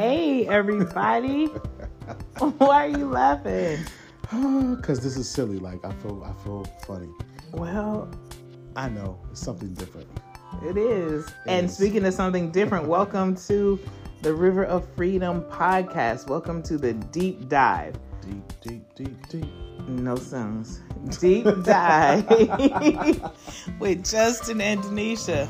Hey, everybody. Why are you laughing? Because this is silly. Like I feel, I feel funny. Well, I know it's something different. it is. and is. speaking of something different, welcome to the River of Freedom podcast. Welcome to the deep dive. Deep, deep, deep, deep. No songs. Deep dive with Justin and Danisha. Uh,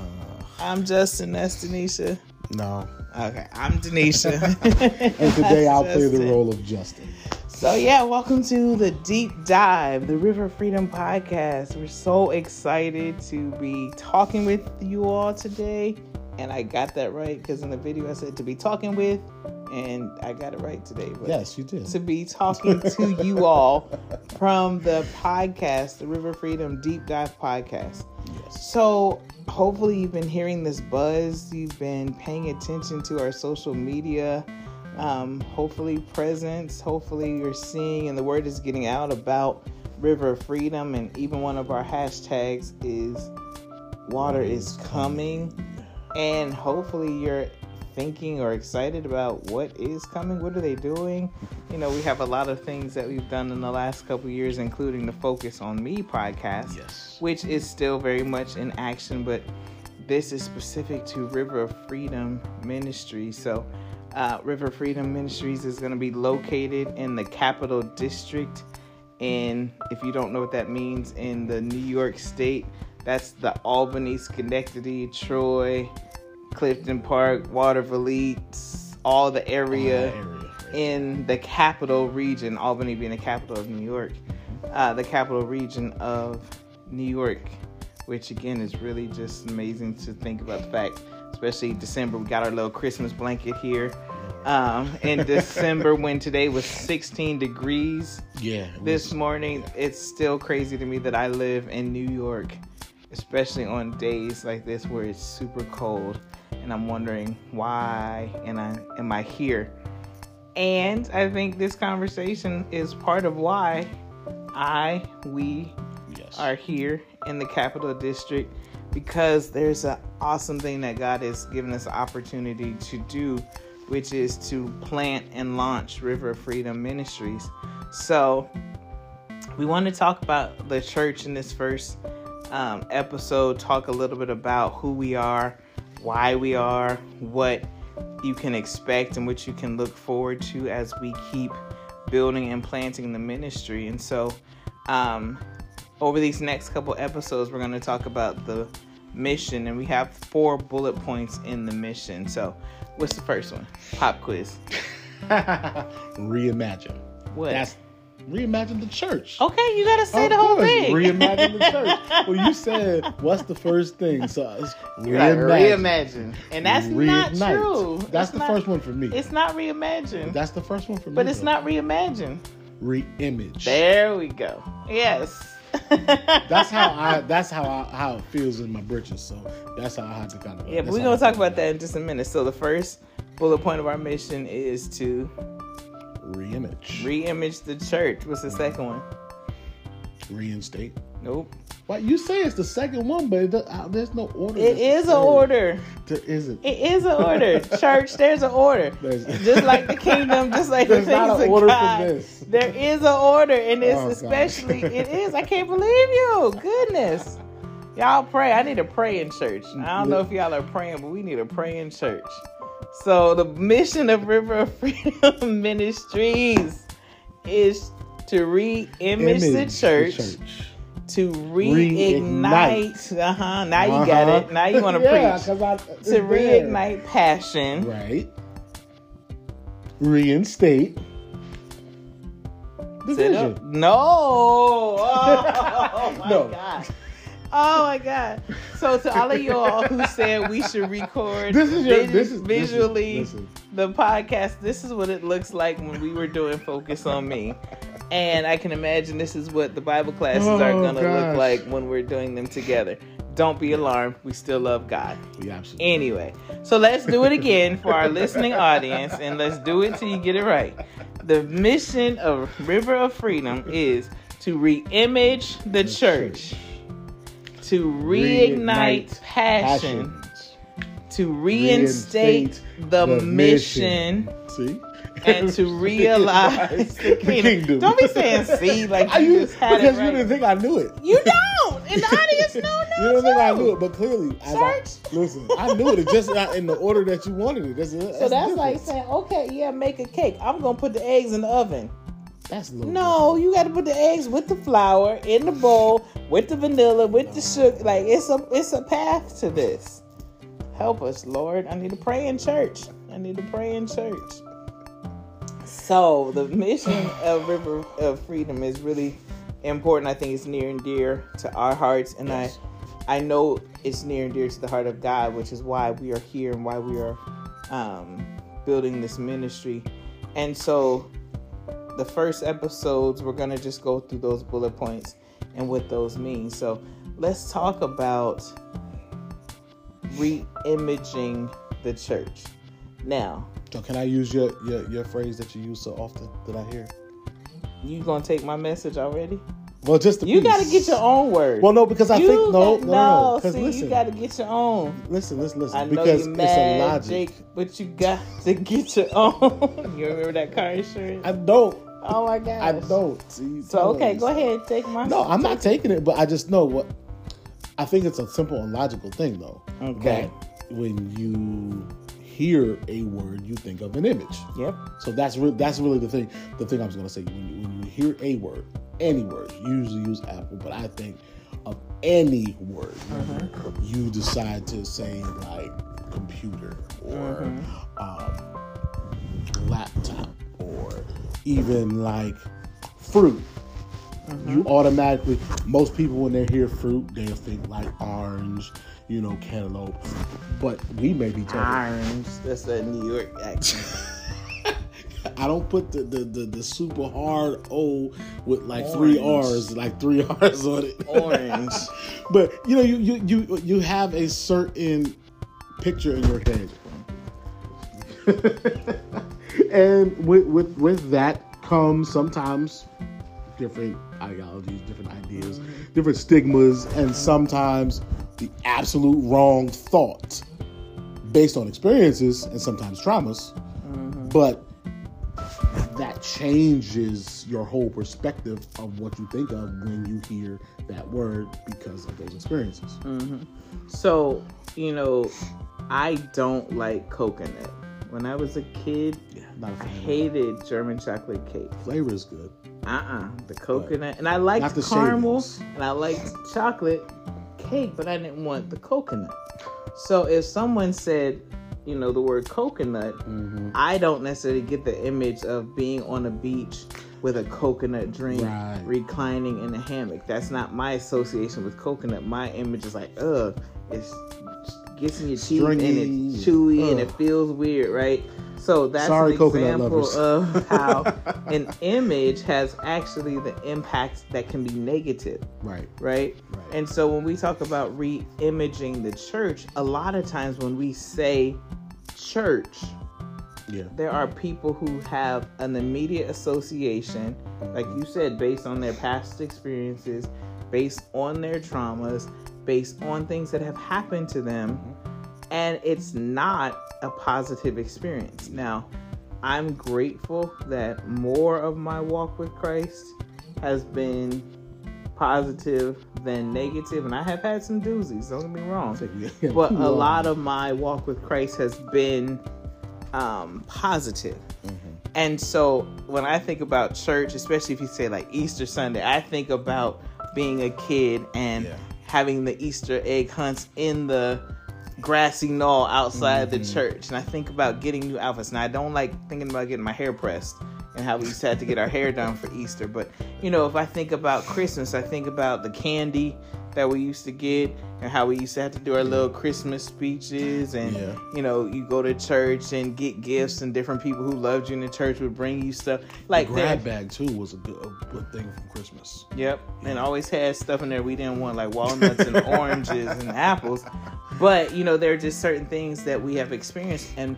I'm Justin. That's Danisha. No. Okay, I'm Danisha. And today I'll play the role of Justin. So yeah, welcome to the deep dive, the River Freedom Podcast. We're so excited to be talking with you all today. And I got that right because in the video I said to be talking with, and I got it right today. But Yes, you did. to be talking to you all from the podcast, the River Freedom Deep Dive Podcast. So hopefully you've been hearing this buzz. You've been paying attention to our social media. Um, hopefully presence. Hopefully you're seeing and the word is getting out about River Freedom. And even one of our hashtags is water is coming. And hopefully you're thinking or excited about what is coming. What are they doing? You know, we have a lot of things that we've done in the last couple years, including the Focus on Me podcast Yes. which is still very much in action, but this is specific to River of Freedom Ministry. So, uh, River Freedom Ministries is going to be located in the Capital District. And if you don't know what that means, in the New York State, that's the Albany, Schenectady, Troy, Clifton Park, Waterville, Eats, all the area Area. in the capital region, Albany being the capital of New York, uh, the capital region of New York, which again is really just amazing to think about the fact, especially December, we got our little Christmas blanket here. Um, in December, when today was 16 degrees Yeah. this was- morning, it's still crazy to me that I live in New York, especially on days like this where it's super cold, and I'm wondering why and I am I here? And I think this conversation is part of why I we yes. are here in the capital district because there's an awesome thing that God has given us an opportunity to do, which is to plant and launch River Freedom Ministries. So, we want to talk about the church in this first um, episode, talk a little bit about who we are, why we are, what you can expect, and what you can look forward to as we keep building and planting the ministry. And so, um, over these next couple episodes, we're going to talk about the mission, and we have four bullet points in the mission. So, what's the first one? Pop quiz. reimagine. What? That's reimagine the church. okay, you got to say Of the whole course, thing. Reimagine the church. Well, you said what's the first thing? So it's You gotta reimagine. reimagine, and that's not true. That's It's the not- first one for me. It's not reimagine, That's the first one for me. but it's though. not reimagine. reimage. There we go. Yes. That's how I. That's how I, how it feels in my britches. So that's how I had to kind of. Yeah, but we're gonna talk about that in just a minute. So the first bullet point of our mission is to Reimage. re-image the church. What's the second one? Reinstate. Nope. Well, you say it's the second one, but uh, there's no order. It is an order. There isn't. It is an order. Church, there's an order. There's- Just like the kingdom, just like the things of order for God. this. There is an order, and it's Oh, especially it is. I can't believe you. Goodness. Y'all pray. I need to pray in church. I don't know if y'all are praying, but we need to pray in church. So the mission of River of Freedom Ministries is to re-image the church, church. to reignite. Reignite. Uh huh. Now you got Uh-huh. it. Now you want to yeah, preach I, to there. reignite passion. Right. Reinstate. Division. No. Oh, my No. god. Oh my god. So to all of y'all who said we should record This is your. vis- This is this is- visually listen. the podcast, this is what it looks like when we were doing Focus on Me. And I can imagine this is what the Bible classes are Oh, going to look like when we're doing them together. Don't be alarmed. We still love God. We absolutely. Anyway, so let's do it again for our listening audience, and let's do it till you get it right. The mission of River of Freedom is to re-image the church, to reignite passion, Passions. to reinstate, the, mission, See? and to realize the kingdom. Don't be saying "see" like I you just had because it right. you didn't think I knew it. You don't, and the audience know You don't think I too. knew it, but clearly, as I, listen, I knew it. It's just not in the order that you wanted it. That's, that's So that's like saying, okay, yeah, make a cake. I'm gonna put the eggs in the oven. That's No, you got to put the eggs with the flour in the bowl with the vanilla with the sugar. Like it's a it's a path to this. Help us, Lord. I need to pray in church. I need to pray in church. So the mission of River of Freedom is really important. I think it's near and dear to our hearts, and Yes. I I know it's near and dear to the heart of God, which is why we are here and why we are um, building this ministry. And so the first episodes, we're going to just go through those bullet points and what those mean. So let's talk about re imaging the church. Now, So can I use your, your your phrase that you use so often that I hear? you to take my message already? Well, just You got to get your own word. Well, no, because I You think no, got- no, no. no. See, listen, you got to get your own. listen, listen, listen. I know because you're it's a logic. Jake, but you got to get your own. you remember that car insurance? I don't. Oh my gosh. I don't. See, So okay, go ahead, take my. No, I'm not taking it, but I just know what. I think it's a simple and logical thing, though. Okay. That when you hear a word, you think of an image. Yep. So that's re- that's really the thing. The thing I was going to say when you, when you hear a word, any word, you usually use Apple, but I think of any word, you decide to say like computer or um, laptop even like fruit. You mm-hmm. automatically, most people when they hear fruit, they'll think like orange, you know, cantaloupe. But we may be talking. Orange. That's a New York accent. I don't put the, the, the, the super hard O with like three R's, like three R's on it. Orange. but you know, you, you you you have a certain picture in your head, and with with with that comes sometimes different ideologies, different ideas, mm-hmm. different stigmas, and sometimes the absolute wrong thought based on experiences and sometimes traumas. Mm-hmm. But that changes your whole perspective of what you think of when you hear that word because of those experiences. Mm-hmm. So, you know, I don't like coconut. When I was a kid, Yeah, not a I hated German chocolate cake. Flavor is good. Uh-uh. The coconut. And I liked caramel shavings. and I liked chocolate cake, but I didn't want the coconut. So if someone said, you know, the word coconut, Mm-hmm. I don't necessarily get the image of being on a beach with a coconut drink, Right. reclining in a hammock. That's not my association with coconut. My image is like, ugh, it's gets in your teeth and it's chewy and it feels weird, right? So that's Sorry, an example of how an image has actually the impact that can be negative Right. right? Right. And so when we talk about re-imaging the church, a lot of times when we say church, Yeah. there are people who have an immediate association, like you said, based on their past experiences, based on their traumas, based on things that have happened to them, and it's not a positive experience. Now, I'm grateful that more of my walk with Christ has been positive than negative, and I have had some doozies, don't get me wrong but a lot of my walk with Christ has been um, positive. Mm-hmm. And so when I think about church, especially if you say like Easter Sunday, I think about being a kid and Yeah. Having the Easter egg hunts in the grassy knoll outside Mm-hmm. the church. And I think about getting new outfits. And I don't like thinking about getting my hair pressed and how we used to have to get our hair done for Easter. But you know, if I think about Christmas, I think about the candy that we used to get and how we used to have to do our little Christmas speeches and Yeah. you know, you go to church and get gifts and different people who loved you in the church would bring you stuff. Like grab there- bag too was a good, a good thing from Christmas. Yep, and always had stuff in there we didn't want, like walnuts and oranges and apples. But you know, there are just certain things that we have experienced, and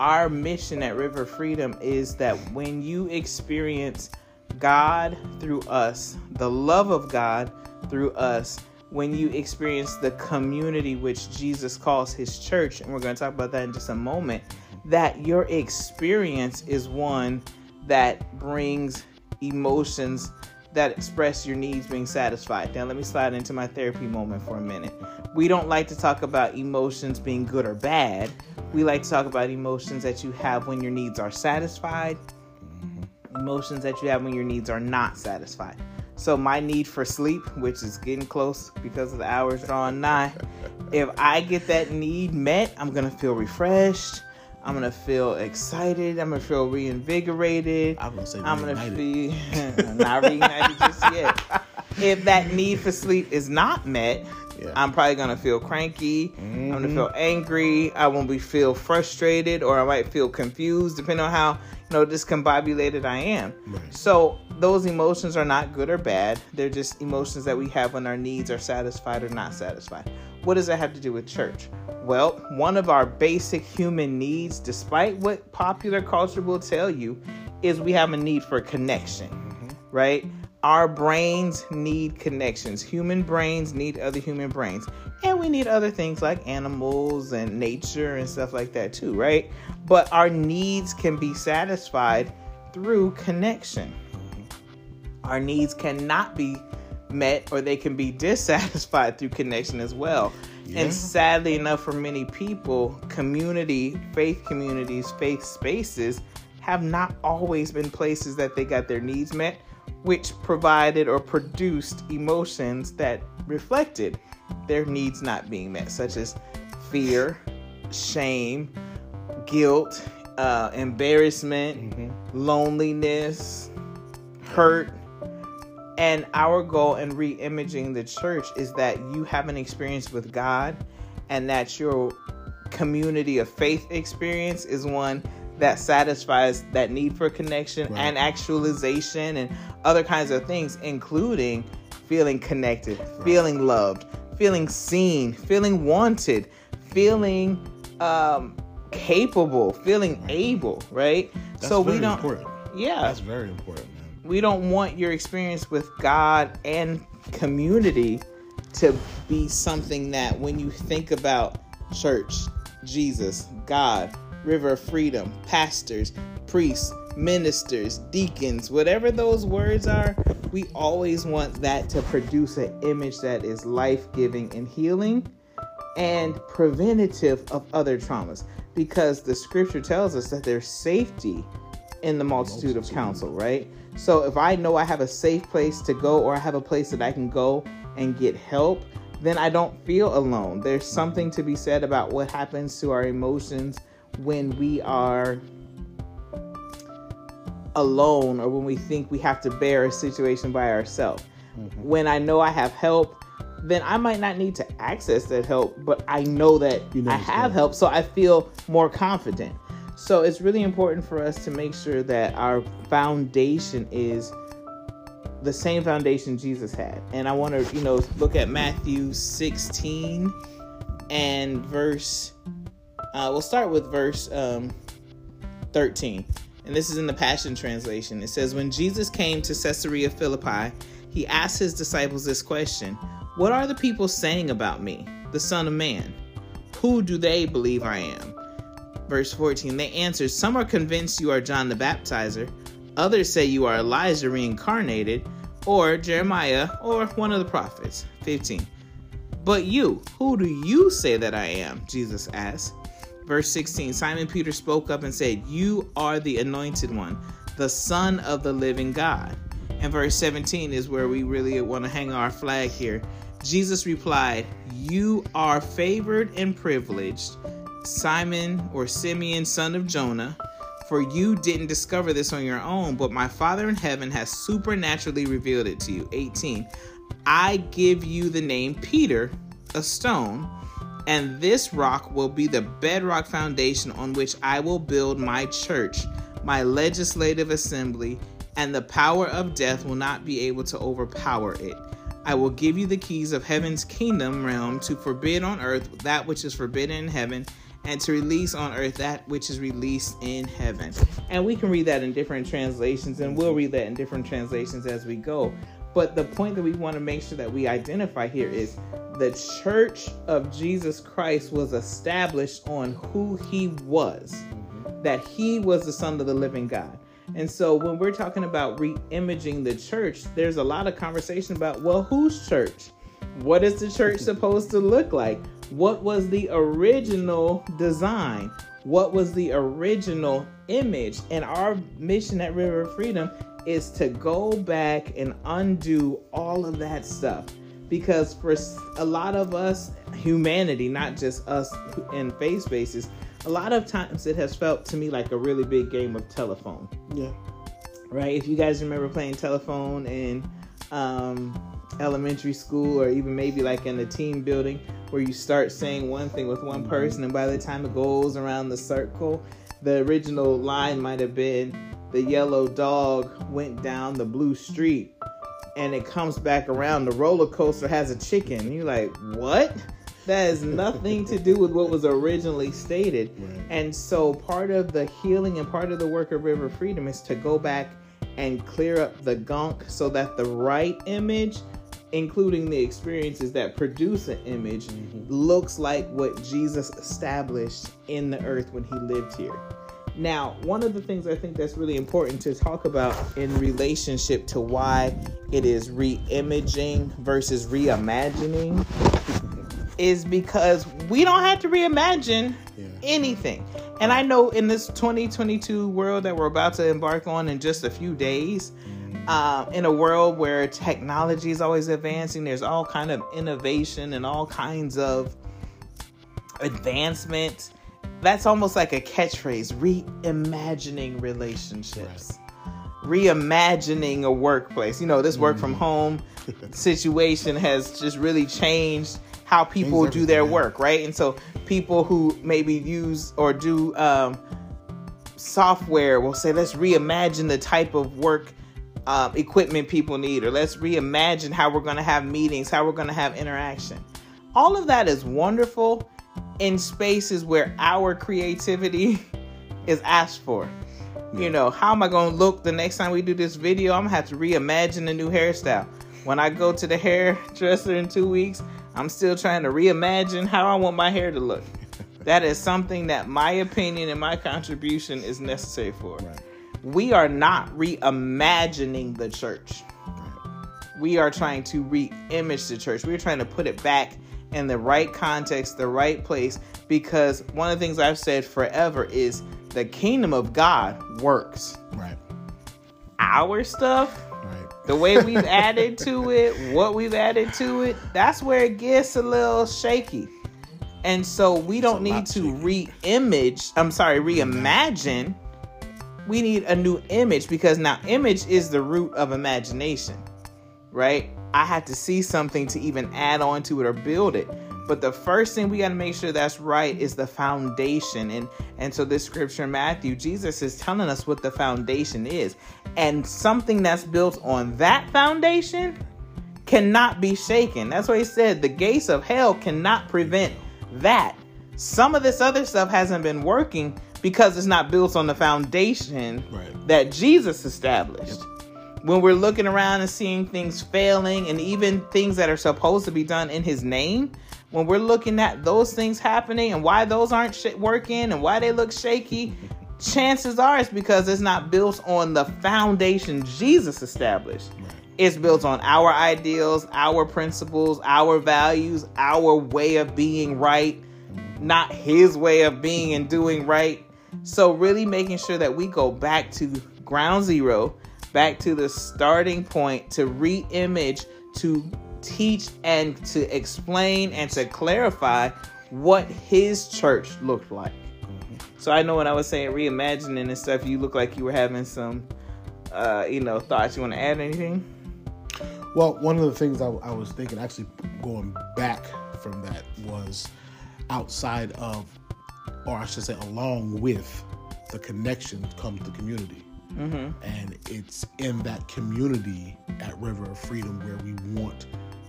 our mission at River Freedom is that when you experience God through us, the love of God through us, when you experience the community which Jesus calls his church, and we're going to talk about that in just a moment, that your experience is one that brings emotions that express your needs being satisfied. Now, let me slide into my therapy moment for a minute. We don't like to talk about emotions being good or bad. We like to talk about emotions that you have when your needs are satisfied, mm-hmm. emotions that you have when your needs are not satisfied. So, my need for sleep, which is getting close because of the hours drawing nigh, if I get that need met, I'm gonna feel refreshed. I'm gonna feel excited. I'm gonna feel reinvigorated. I'm gonna say I'm gonna feel not reunited just yet. If that need for sleep is not met, Yeah. I'm probably gonna feel cranky. I'm gonna mm-hmm. feel angry. I won't be feel frustrated, or I might feel confused, depending on how know discombobulated I am. Right. So those emotions are not good or bad. They're just emotions that we have when our needs are satisfied or not satisfied. What does that have to do with church? Well, one of our basic human needs, despite what popular culture will tell you, is we have a need for connection, mm-hmm. right? Our brains need connections. Human brains need other human brains. And we need other things like animals and nature and stuff like that too, right? But our needs can be satisfied through connection. Our needs cannot be met or they can be dissatisfied through connection as well. Yeah. And sadly enough, for many people, community, faith communities, faith spaces have not always been places that they got their needs met, which provided or produced emotions that reflected their needs not being met, such as fear, shame, guilt, uh, embarrassment, loneliness, hurt. And our goal in re imaging the church is that you have an experience with God and that your community of faith experience is one that satisfies that need for connection Right. and actualization and other kinds of things, including feeling connected, feeling loved, feeling seen, feeling wanted, feeling um, capable, feeling able, right? That's so we very don't, important. yeah, That's very important, man. we don't want your experience with God and community to be something that when you think about church, Jesus, God, River of Freedom, pastors, priests, ministers, deacons, whatever those words are, we always want that to produce an image that is life giving and healing and preventative of other traumas because the scripture tells us that there's safety in the multitude of counsel, right? So if I know I have a safe place to go or I have a place that I can go and get help, then I don't feel alone. There's something to be said about what happens to our emotions when we are alone or when we think we have to bear a situation by ourselves. Mm-hmm. When I know I have help, then I might not need to access that help, but I know that You know I have help, so I feel more confident. So it's really important for us to make sure that our foundation is the same foundation Jesus had. And I want to, you know, look at Matthew 16 and verse uh, we'll start with verse um, 13. And this is in the Passion Translation. It says, When Jesus came to Caesarea Philippi, he asked his disciples this question What are the people saying about me, the Son of Man? Who do they believe I am? Verse 14 They answered, Some are convinced you are John the Baptizer, others say you are Elijah reincarnated, or Jeremiah, or one of the prophets. 15 But you, who do you say that I am? Jesus asked. Verse 16 Simon Peter spoke up and said, You are the anointed one, the Son of the living God. And verse 17 is where we really want to hang our flag here. Jesus replied, You are favored and privileged, Simon or Simeon, son of Jonah, for you didn't discover this on your own, but my Father in heaven has supernaturally revealed it to you. 18 I give you the name Peter, a stone, and this rock will be the bedrock foundation on which I will build my church, my legislative assembly, and the power of death will not be able to overpower it. I will give you the keys of heaven's kingdom realm to forbid on earth that which is forbidden in heaven, and to release on earth that which is released in heaven. And we can read that in different translations, and we'll read that in different translations as we go. But the point that we want to make sure that we identify here is the church of Jesus Christ was established on who he was, that he was the son of the living God. And so when we're talking about re-imaging the church, there's a lot of conversation about, well, whose church? What is the church supposed to look like? What was the original design? What was the original image? And our mission at River of Freedom is to go back and undo all of that stuff. Because for a lot of us, humanity, not just us in faith spaces, a lot of times it has felt to me like a really big game of telephone. Yeah. Right? If you guys remember playing telephone in um, elementary school or even maybe like in a team building where you start saying one thing with one person and by the time it goes around the circle, the original line might have been the yellow dog went down the blue street and it comes back around the roller coaster has a chicken. And you're like, what? That has nothing to do with what was originally stated. Right. And so part of the healing and part of the work of River Freedom is to go back and clear up the gunk so that the right image including the experiences that produce an image mm-hmm. looks like what Jesus established in the earth when he lived here. Now, one of the things I think that's really important to talk about in relationship to why it is re-imaging versus reimagining is because we don't have to reimagine yeah. anything. And I know in this 2022 world that we're about to embark on in just a few days, uh, in a world where technology is always advancing, there's all kind of innovation and all kinds of advancement. That's almost like a catchphrase: reimagining relationships. Right reimagining a workplace. You know, this work from mm. home situation has just really changed how people do their work, right? And so people who maybe use or do um, software will say, let's reimagine the type of work um, equipment people need, or let's reimagine how we're going to have meetings, how we're going to have interaction. All of that is wonderful in spaces where our creativity is asked for. You know, how am I going to look the next time we do this video? I'm going to have to reimagine a new hairstyle. When I go to the hairdresser in two weeks, I'm still trying to reimagine how I want my hair to look. that is something that my opinion and my contribution is necessary for. Right. We are not reimagining the church. We are trying to re-image the church. We're trying to put it back in the right context, the right place, because one of the things I've said forever is the kingdom of God works. Right. Our stuff the way we've added to it, what we've added to it, that's where it gets a little shaky. And so we don't need to re-image, I'm sorry, reimagine. We need a new image because now image is the root of imagination, right? I have to see something to even add on to it or build it. But the first thing we got to make sure that's right is the foundation. And and so this scripture Matthew, Jesus is telling us what the foundation is. And something that's built on that foundation cannot be shaken. That's why he said the gates of hell cannot prevent that. Some of this other stuff hasn't been working because it's not built on the foundation right. that Jesus established. Yep when we're looking around and seeing things failing and even things that are supposed to be done in his name when we're looking at those things happening and why those aren't sh- working and why they look shaky, chances are it's because it's not built on the foundation Jesus established. It's built on our ideals, our principles, our values, our way of being right, not his way of being and doing right. So, really making sure that we go back to ground zero, back to the starting point to re image, to teach and to explain and to clarify what his church looked like. So I know when I was saying reimagining and stuff, you look like you were having some, uh, you know, thoughts. You want to add anything? Well, one of the things I, I was thinking, actually going back from that, was outside of, or I should say, along with the connection comes the community. Mm-hmm. And it's in that community at River of Freedom where we want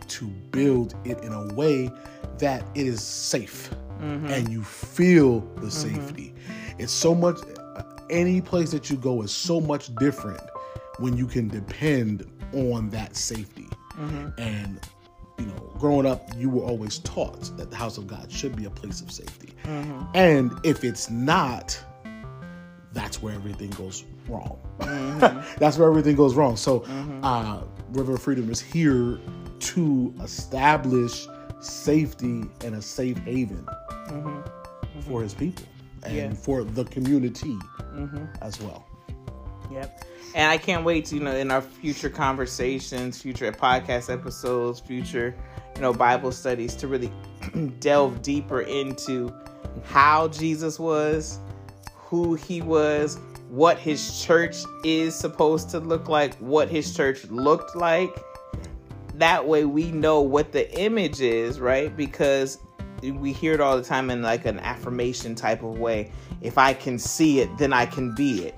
to build it in a way that it is safe mm-hmm. and you feel the mm-hmm. safety. It's so much, any place that you go is so much different when you can depend on that safety. And you know, growing up, you were always taught that the house of God should be a place of safety. And if it's not, that's where everything goes wrong. Mm-hmm. that's where everything goes wrong. So, mm-hmm. uh, River of Freedom is here to establish safety and a safe haven mm-hmm. for his people and Yeah. for the community as well. Yep. And I can't wait to, you know, in our future conversations, future podcast episodes, future, you know, Bible studies to really delve deeper into how Jesus was, who he was, what his church is supposed to look like, what his church looked like. That way we know what the image is, right? Because we hear it all the time in like an affirmation type of way. If I can see it, then I can be it.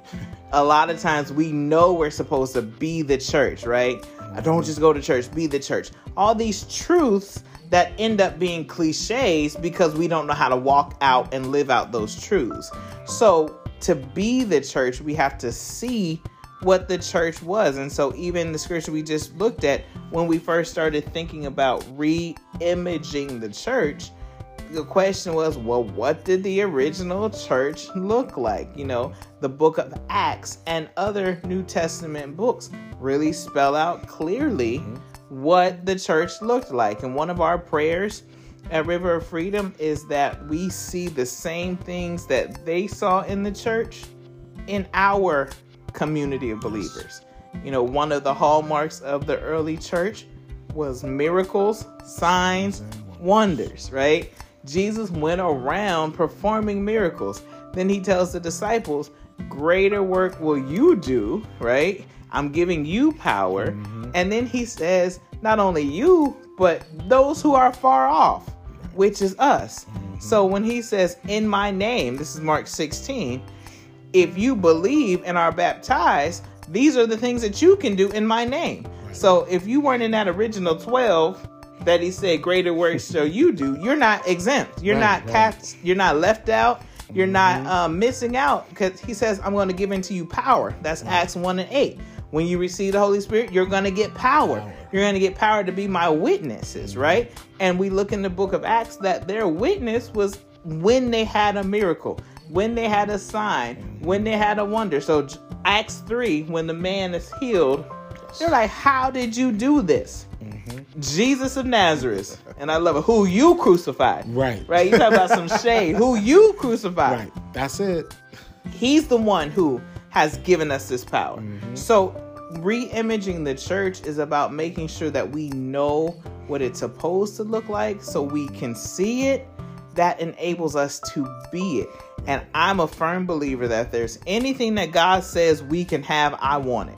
A lot of times we know we're supposed to be the church, right? I don't mm-hmm. just go to church, be the church. All these truths that end up being cliches because we don't know how to walk out and live out those truths. So, to be the church, we have to see what the church was. And so, even the scripture we just looked at, when we first started thinking about re imaging the church, the question was, well, what did the original church look like? You know, the book of Acts and other New Testament books really spell out clearly mm-hmm. What the church looked like. And one of our prayers at River of Freedom is that we see the same things that they saw in the church in our community of believers. You know, one of the hallmarks of the early church was miracles, signs, wonders, right? Jesus went around performing miracles. Then he tells the disciples, Greater work will you do, right? I'm giving you power. And then he says, Not only you, but those who are far off, which is us. So when he says, In my name, this is Mark 16, if you believe and are baptized, these are the things that you can do in my name. So if you weren't in that original 12 that he said greater works shall you do, you're not exempt. You're Right, not right. cast, you're not left out. You're not um, missing out because he says, I'm going to give into you power. That's Acts 1 and 8. When you receive the Holy Spirit, you're going to get power. Power. You're going to get power to be my witnesses, right? And we look in the book of Acts that their witness was when they had a miracle, when they had a sign, when they had a wonder. So Acts 3, when the man is healed, they're like, How did you do this? Mm-hmm. Jesus of Nazareth. And I love it. Who you crucified. Right. Right? You talk about some shade. Who you crucified. Right. That's it. He's the one who has given us this power. Mm-hmm. So, re imaging the church is about making sure that we know what it's supposed to look like so we can see it. That enables us to be it. And I'm a firm believer that if there's anything that God says we can have, I want it.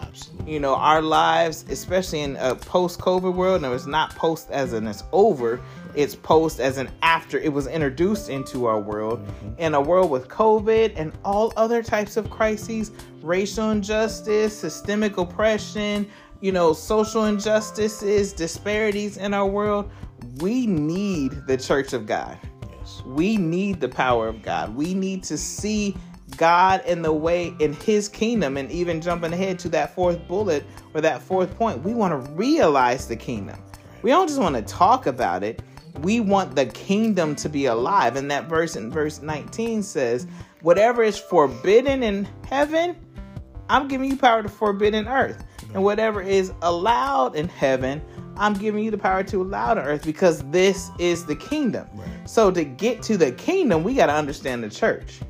Absolutely. You know, our lives, especially in a post COVID world, no, it's not post as in it's over, it's post as an after it was introduced into our world. Mm-hmm. In a world with COVID and all other types of crises, racial injustice, systemic oppression, you know, social injustices, disparities in our world, we need the church of God. Yes. We need the power of God. We need to see God in the way in his kingdom and even jumping ahead to that fourth bullet or that fourth point. We want to realize the kingdom. We don't just want to talk about it. We want the kingdom to be alive. And that verse in verse 19 says, whatever is forbidden in heaven, I'm giving you power to forbid in earth. And whatever is allowed in heaven, I'm giving you the power to allow on earth because this is the kingdom. Right. So to get to the kingdom, we got to understand the church.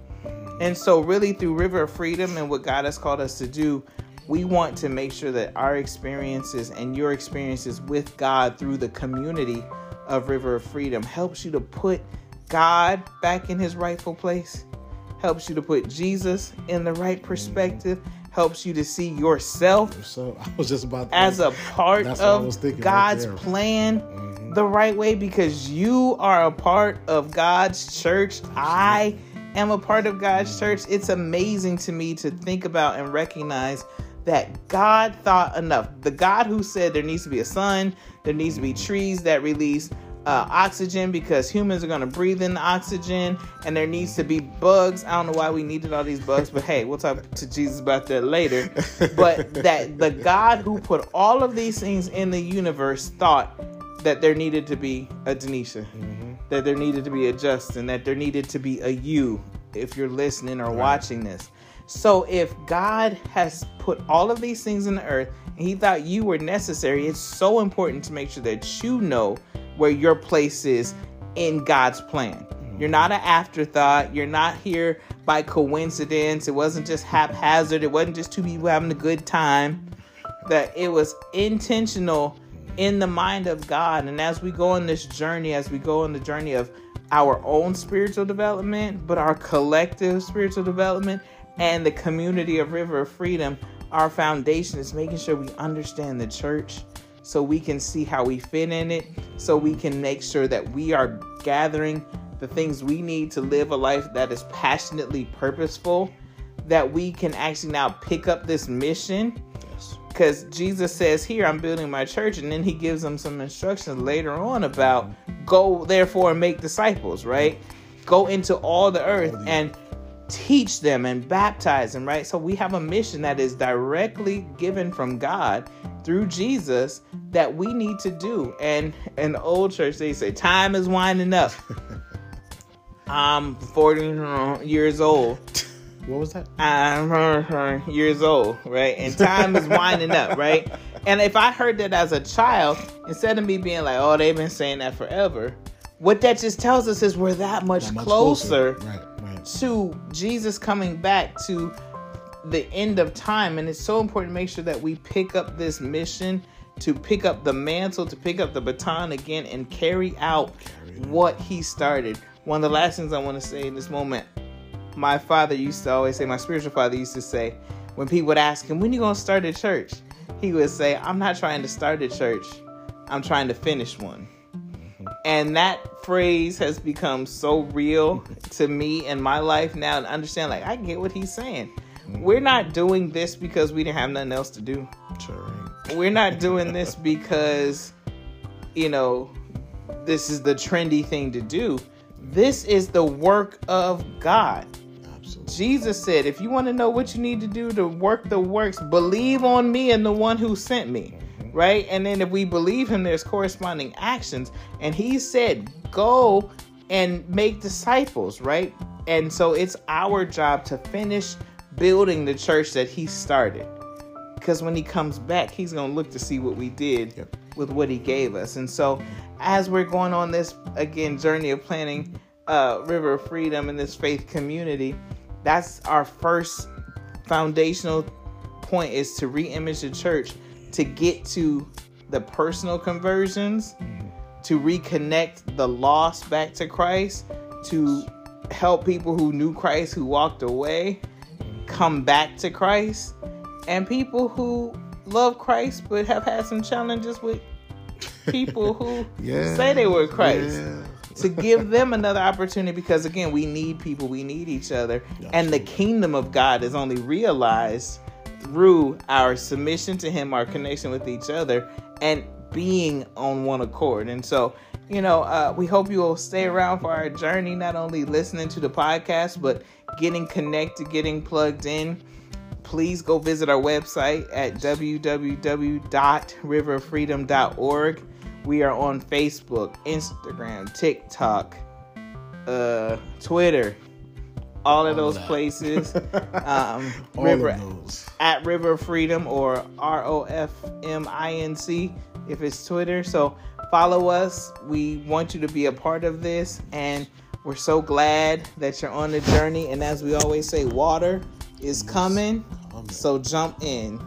And so, really, through River of Freedom and what God has called us to do, we want to make sure that our experiences and your experiences with God through the community of River of Freedom helps you to put God back in his rightful place, helps you to put Jesus in the right perspective, helps you to see yourself So I was just about to as a part That's what I of right God's there. plan mm-hmm. the right way because you are a part of God's church. I am a part of God's church. It's amazing to me to think about and recognize that God thought enough. The God who said there needs to be a sun, there needs to be trees that release uh, oxygen because humans are going to breathe in the oxygen and there needs to be bugs. I don't know why we needed all these bugs, but hey, we'll talk to Jesus about that later. but that the God who put all of these things in the universe thought that there needed to be a Danisha, mm-hmm. that there needed to be a Justin, that there needed to be a you if you're listening or right. watching this. So if God has put all of these things in the earth and he thought you were necessary, it's so important to make sure that you know where your place is in God's plan. Mm-hmm. You're not an afterthought. You're not here by coincidence. It wasn't just haphazard. It wasn't just two people having a good time. That it was intentional in the mind of God. And as we go on this journey, as we go on the journey of our own spiritual development, but our collective spiritual development and the community of River of Freedom, our foundation is making sure we understand the church so we can see how we fit in it, so we can make sure that we are gathering the things we need to live a life that is passionately purposeful, that we can actually now pick up this mission. Because Jesus says here, I'm building my church, and then he gives them some instructions later on about go therefore and make disciples, right? Go into all the earth and teach them and baptize them, right? So we have a mission that is directly given from God through Jesus that we need to do. And in the old church, they say, time is winding up. I'm 40 years old. What was that? I'm years old, right? And time is winding up, right? And if I heard that as a child, instead of me being like, oh, they've been saying that forever, what that just tells us is we're that much, that much closer, closer. Right. To Jesus coming back to the end of time. And it's so important to make sure that we pick up this mission, to pick up the mantle, to pick up the baton again and carry out what he started. One of the last things I want to say in this moment, my father used to always say, my spiritual father used to say, when people would ask him, when you going to start a church? He would say, I'm not trying to start a church. I'm trying to finish one. And that phrase has become so real to me in my life now and understand like I get what he's saying. We're not doing this because we didn't have nothing else to do. We're not doing this because, you know, this is the trendy thing to do. This is the work of God. Absolutely. Jesus said, if you want to know what you need to do to work the works, believe on me and the one who sent me. Right? And then if we believe him, there's corresponding actions. And he said, go and make disciples, right? And so it's our job to finish building the church that he started. Because when he comes back, he's going to look to see what we did yep. with what he gave us. And so, as we're going on this, again, journey of planning uh, River of Freedom in this faith community, that's our first foundational point is to re-image the church to get to the personal conversions to reconnect the lost back to christ to help people who knew christ who walked away come back to Christ, and people who love Christ but have had some challenges with people who yeah, say they were Christ. Yeah. to give them another opportunity because again, we need people, we need each other, and the kingdom of God is only realized through our submission to Him, our connection with each other, and being on one accord. And so, you know, uh, we hope you will stay around for our journey, not only listening to the podcast, but getting connected, getting plugged in, please go visit our website at www.riverfreedom.org. We are on Facebook, Instagram, TikTok, uh, Twitter, all of those places. Um, River those. at River Freedom or R O F M I N C if it's Twitter. So follow us. We want you to be a part of this and we're so glad that you're on the journey. And as we always say, water is coming. So jump in.